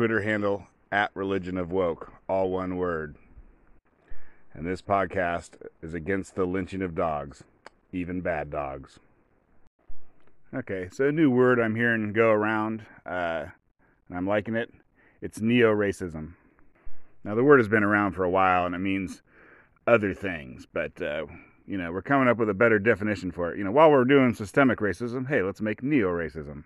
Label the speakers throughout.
Speaker 1: Twitter handle at Religion of Woke, all one word. And this podcast is against the lynching of dogs, even bad dogs. Okay, so a new word I'm hearing go around, uh, and I'm liking it. It's neo racism. Now, the word has been around for a while and it means other things, but, uh, you know, we're coming up with a better definition for it. You know, while we're doing systemic racism, hey, let's make neo racism.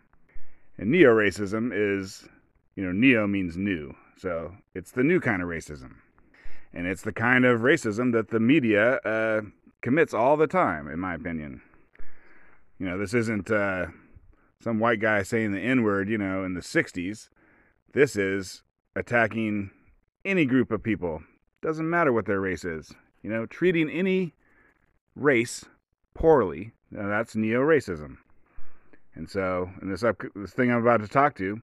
Speaker 1: And neo racism is, you know, neo means new. So it's the new kind of racism. And it's the kind of racism that the media uh, commits all the time, in my opinion. You know, this isn't uh, some white guy saying the N word, you know, in the 60s. This is attacking any group of people. Doesn't matter what their race is. You know, treating any race poorly, now that's neo racism. And so, in this, up, this thing I'm about to talk to,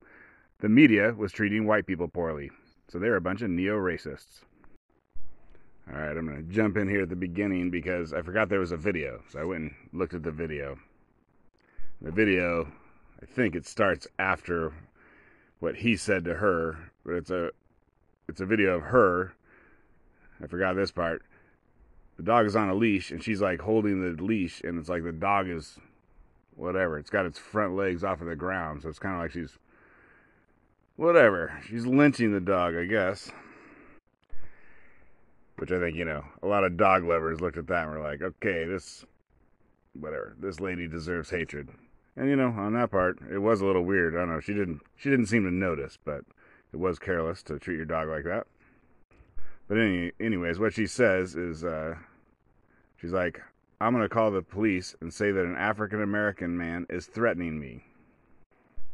Speaker 1: the media was treating white people poorly. So they're a bunch of neo racists. All right, I'm going to jump in here at the beginning because I forgot there was a video. So I went and looked at the video. The video, I think it starts after what he said to her, but it's a it's a video of her. I forgot this part. The dog is on a leash and she's like holding the leash and it's like the dog is whatever. It's got its front legs off of the ground, so it's kind of like she's whatever. She's lynching the dog, I guess. Which I think, you know, a lot of dog lovers looked at that and were like, okay, this, whatever, this lady deserves hatred. And you know, on that part, it was a little weird. I don't know. She didn't, she didn't seem to notice, but it was careless to treat your dog like that. But any, anyways, what she says is, uh, she's like, I'm gonna call the police and say that an African American man is threatening me.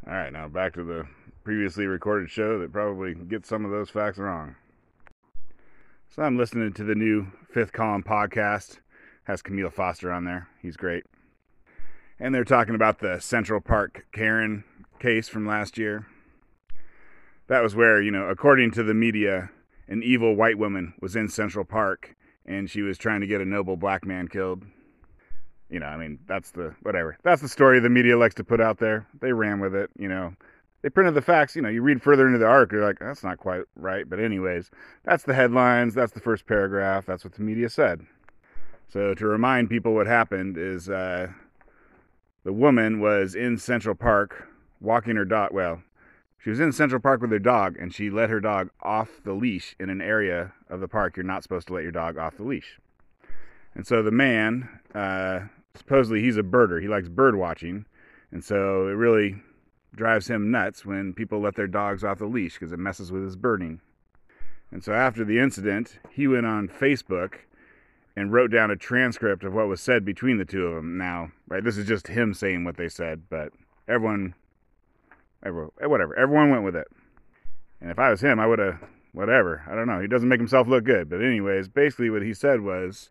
Speaker 1: All right, now back to the previously recorded show that probably gets some of those facts wrong. So I'm listening to the new Fifth Column podcast. Has Camille Foster on there. He's great. And they're talking about the Central Park Karen case from last year. That was where, you know, according to the media, an evil white woman was in Central Park and she was trying to get a noble black man killed. You know, I mean, that's the whatever. That's the story the media likes to put out there. They ran with it, you know they printed the facts. You know, you read further into the article, you're like, that's not quite right. But, anyways, that's the headlines. That's the first paragraph. That's what the media said. So, to remind people what happened is uh, the woman was in Central Park walking her dog. Well, she was in Central Park with her dog, and she let her dog off the leash in an area of the park you're not supposed to let your dog off the leash. And so the man, uh, supposedly he's a birder. He likes bird watching. And so it really drives him nuts when people let their dogs off the leash because it messes with his birding. And so after the incident, he went on Facebook and wrote down a transcript of what was said between the two of them. Now, right, this is just him saying what they said, but everyone, everyone whatever, everyone went with it. And if I was him, I would have, whatever. I don't know. He doesn't make himself look good. But, anyways, basically what he said was,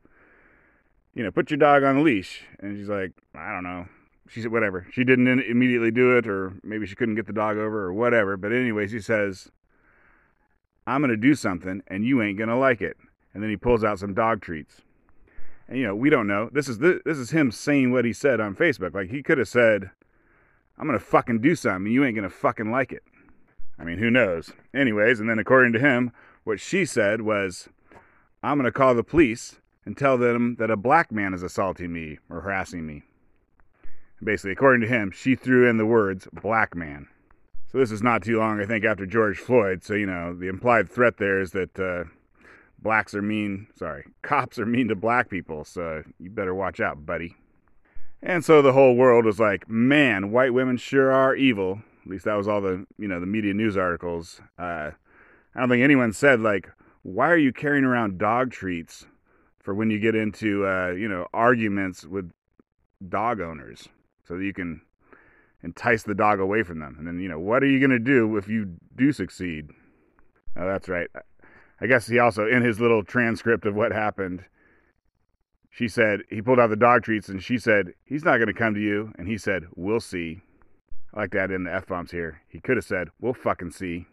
Speaker 1: you know, put your dog on a leash. And she's like, I don't know she said whatever. She didn't immediately do it, or maybe she couldn't get the dog over, or whatever. But anyways, he says, "I'm gonna do something, and you ain't gonna like it." And then he pulls out some dog treats. And you know, we don't know. This is this, this is him saying what he said on Facebook. Like he could have said, "I'm gonna fucking do something, and you ain't gonna fucking like it." I mean, who knows? Anyways, and then according to him, what she said was, "I'm gonna call the police." And tell them that a black man is assaulting me or harassing me. Basically, according to him, she threw in the words black man. So this is not too long, I think, after George Floyd. So, you know, the implied threat there is that uh, blacks are mean, sorry, cops are mean to black people. So you better watch out, buddy. And so the whole world was like, man, white women sure are evil. At least that was all the, you know, the media news articles. Uh, I don't think anyone said, like, why are you carrying around dog treats for when you get into, uh, you know, arguments with dog owners? So that you can entice the dog away from them. And then, you know, what are you going to do if you do succeed? Oh, that's right. I guess he also, in his little transcript of what happened, she said, he pulled out the dog treats and she said, he's not going to come to you. And he said, we'll see. I like that in the F bombs here. He could have said, we'll fucking see.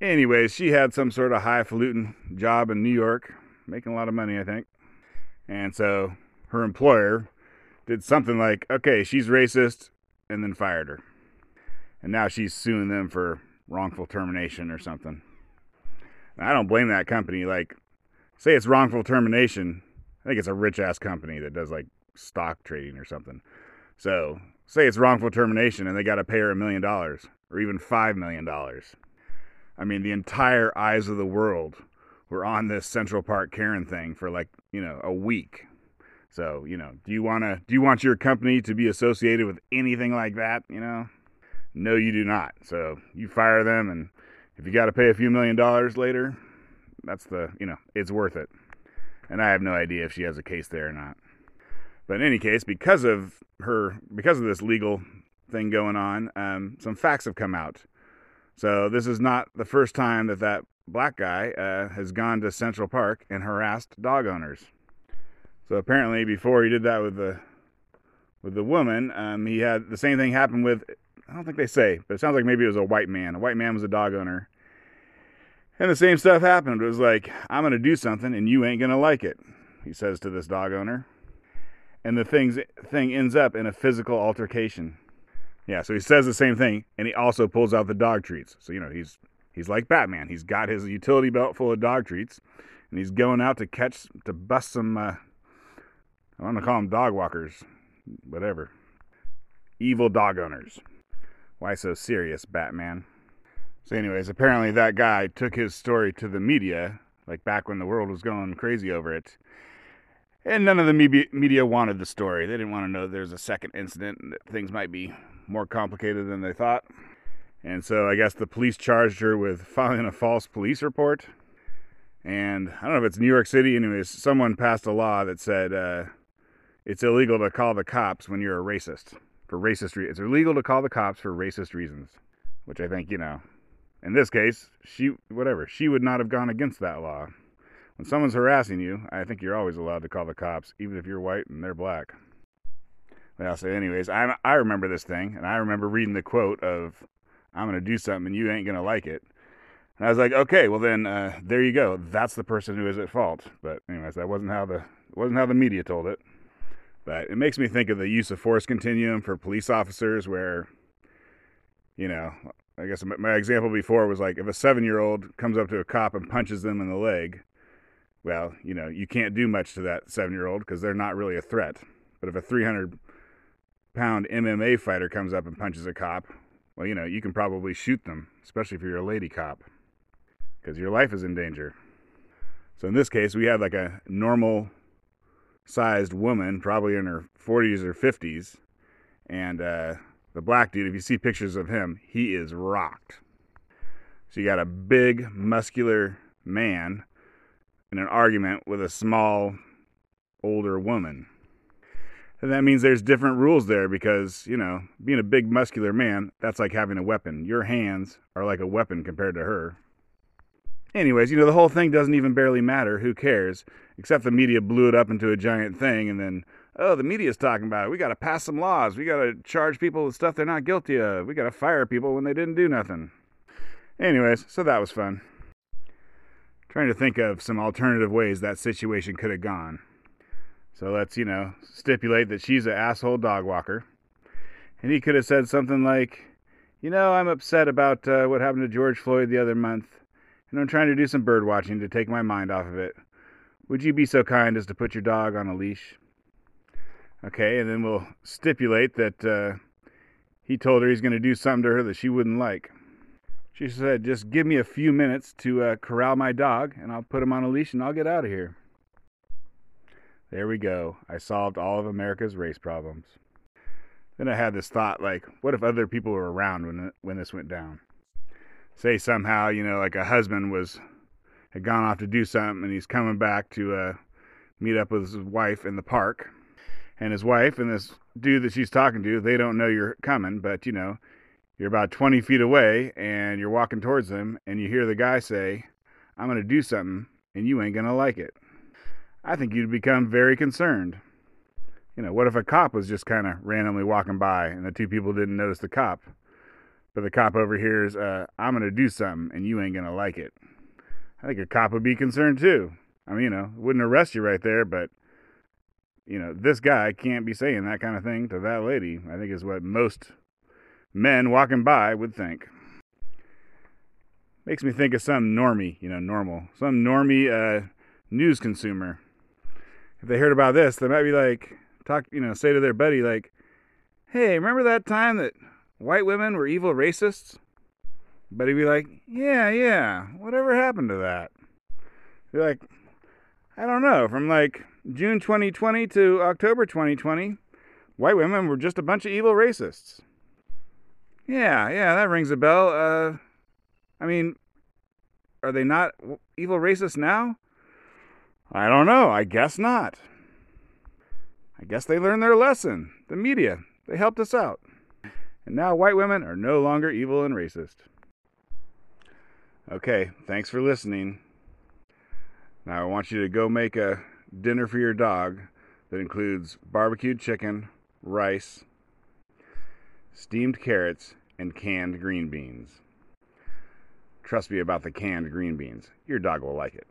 Speaker 1: Anyways, she had some sort of highfalutin job in New York, making a lot of money, I think. And so her employer did something like, okay, she's racist, and then fired her. And now she's suing them for wrongful termination or something. And I don't blame that company. Like, say it's wrongful termination. I think it's a rich ass company that does like stock trading or something. So, say it's wrongful termination and they got to pay her a million dollars or even five million dollars. I mean, the entire eyes of the world were on this Central Park Karen thing for like, you know, a week. So, you know, do you want to do you want your company to be associated with anything like that, you know? No, you do not. So, you fire them and if you got to pay a few million dollars later, that's the, you know, it's worth it. And I have no idea if she has a case there or not. But in any case, because of her, because of this legal thing going on, um, some facts have come out. So this is not the first time that that black guy uh, has gone to Central Park and harassed dog owners. So apparently, before he did that with the with the woman, um, he had the same thing happen with. I don't think they say, but it sounds like maybe it was a white man. A white man was a dog owner, and the same stuff happened. It was like, "I'm to do something, and you ain't to like it," he says to this dog owner, and the things thing ends up in a physical altercation. Yeah, so he says the same thing, and he also pulls out the dog treats. So you know he's he's like Batman. He's got his utility belt full of dog treats, and he's going out to catch to bust some. Uh, I want to call them dog walkers, whatever. Evil dog owners. Why so serious, Batman? So, anyways, apparently that guy took his story to the media, like back when the world was going crazy over it. And none of the media wanted the story. They didn't want to know there's a second incident and that things might be more complicated than they thought. And so I guess the police charged her with filing a false police report. And I don't know if it's New York City. Anyways, someone passed a law that said uh, it's illegal to call the cops when you're a racist for racist reasons. It's illegal to call the cops for racist reasons, which I think, you know, in this case, she, whatever, she would not have gone against that law. When someone's harassing you, I think you're always allowed to call the cops, even if you're white and they're black. Well, so anyways, I I remember this thing, and I remember reading the quote of, "I'm gonna do something, and you ain't gonna like it." And I was like, okay, well then, uh, there you go. That's the person who is at fault. But anyways, that wasn't how the wasn't how the media told it. But it makes me think of the use of force continuum for police officers, where, you know, I guess my example before was like if a seven year old comes up to a cop and punches them in the leg, well, you know, you can't do much to that seven year old because they're not really a threat. But if a 300 pound MMA fighter comes up and punches a cop, well, you know, you can probably shoot them, especially if you're a lady cop, because your life is in danger. So in this case, we had like a normal sized woman, probably in her 40s or 50s. And uh, the black dude, if you see pictures of him, he is rocked. So you got a big, muscular man in an argument with a small, older woman. And that means there's different rules there because, you know, being a big, muscular man, that's like having a weapon. Your hands are like a weapon compared to her. Anyways, you know, the whole thing doesn't even barely matter. Who cares? Except the media blew it up into a giant thing and then, oh, the media's talking about it. We got to pass some laws. We got to charge people with stuff they're not guilty of. We got to fire people when they didn't do nothing. Anyways, so that was fun. Trying to think of some alternative ways that situation could have gone. So let's, you know, stipulate that she's an asshole dog walker. And he could have said something like, you know, I'm upset about uh, what happened to George Floyd the other month and I'm trying to do some bird watching to take my mind off of it. Would you be so kind as to put your dog on a leash? Okay, and then we'll stipulate that uh, he told her he's going to do something to her that she wouldn't like. She said, just give me a few minutes to uh, corral my dog, and I'll put him on a leash and I'll get out of here. There we go. I solved all of America's race problems. Then I had this thought like, what if other people were around when, when this went down? Say somehow, you know, like a husband was had gone off to do something and he's coming back to uh, meet up with his wife in the park. And his wife and this dude that she's talking to, they don't know you're coming, but you know, you're about 20 feet away and you're walking towards them and you hear the guy say, I'm going to do something and you ain't going to like it. I think you'd become very concerned. You know, what if a cop was just kind of randomly walking by and the two people didn't notice the cop? But the cop overhears, uh, I'm going to do something and you ain't going to like it. I think a cop would be concerned too. I mean, you know, wouldn't arrest you right there, but, you know, this guy can't be saying that kind of thing to that lady. I think is what most men walking by would think. makes me think of some normie, you know, normal, some normie uh, news consumer. If they heard about this, they might be like, talk, you know, say to their buddy, like, hey, remember that time that white women were evil racists? But he'd be like, yeah, yeah, whatever happened to that? You're like, I don't know, from like June 2020 to October 2020, white women were just a bunch of evil racists. Yeah, yeah, that rings a bell. Uh, I mean, are they not evil racists now? I don't know. I guess not. I guess they learned their lesson. The media, they helped us out. And now white women are no longer evil and racist. Okay, thanks for listening. Now I want you to go make a dinner for your dog that includes barbecued chicken, rice, steamed carrots, and canned green beans. Trust me about the canned green beans. Your dog will like it.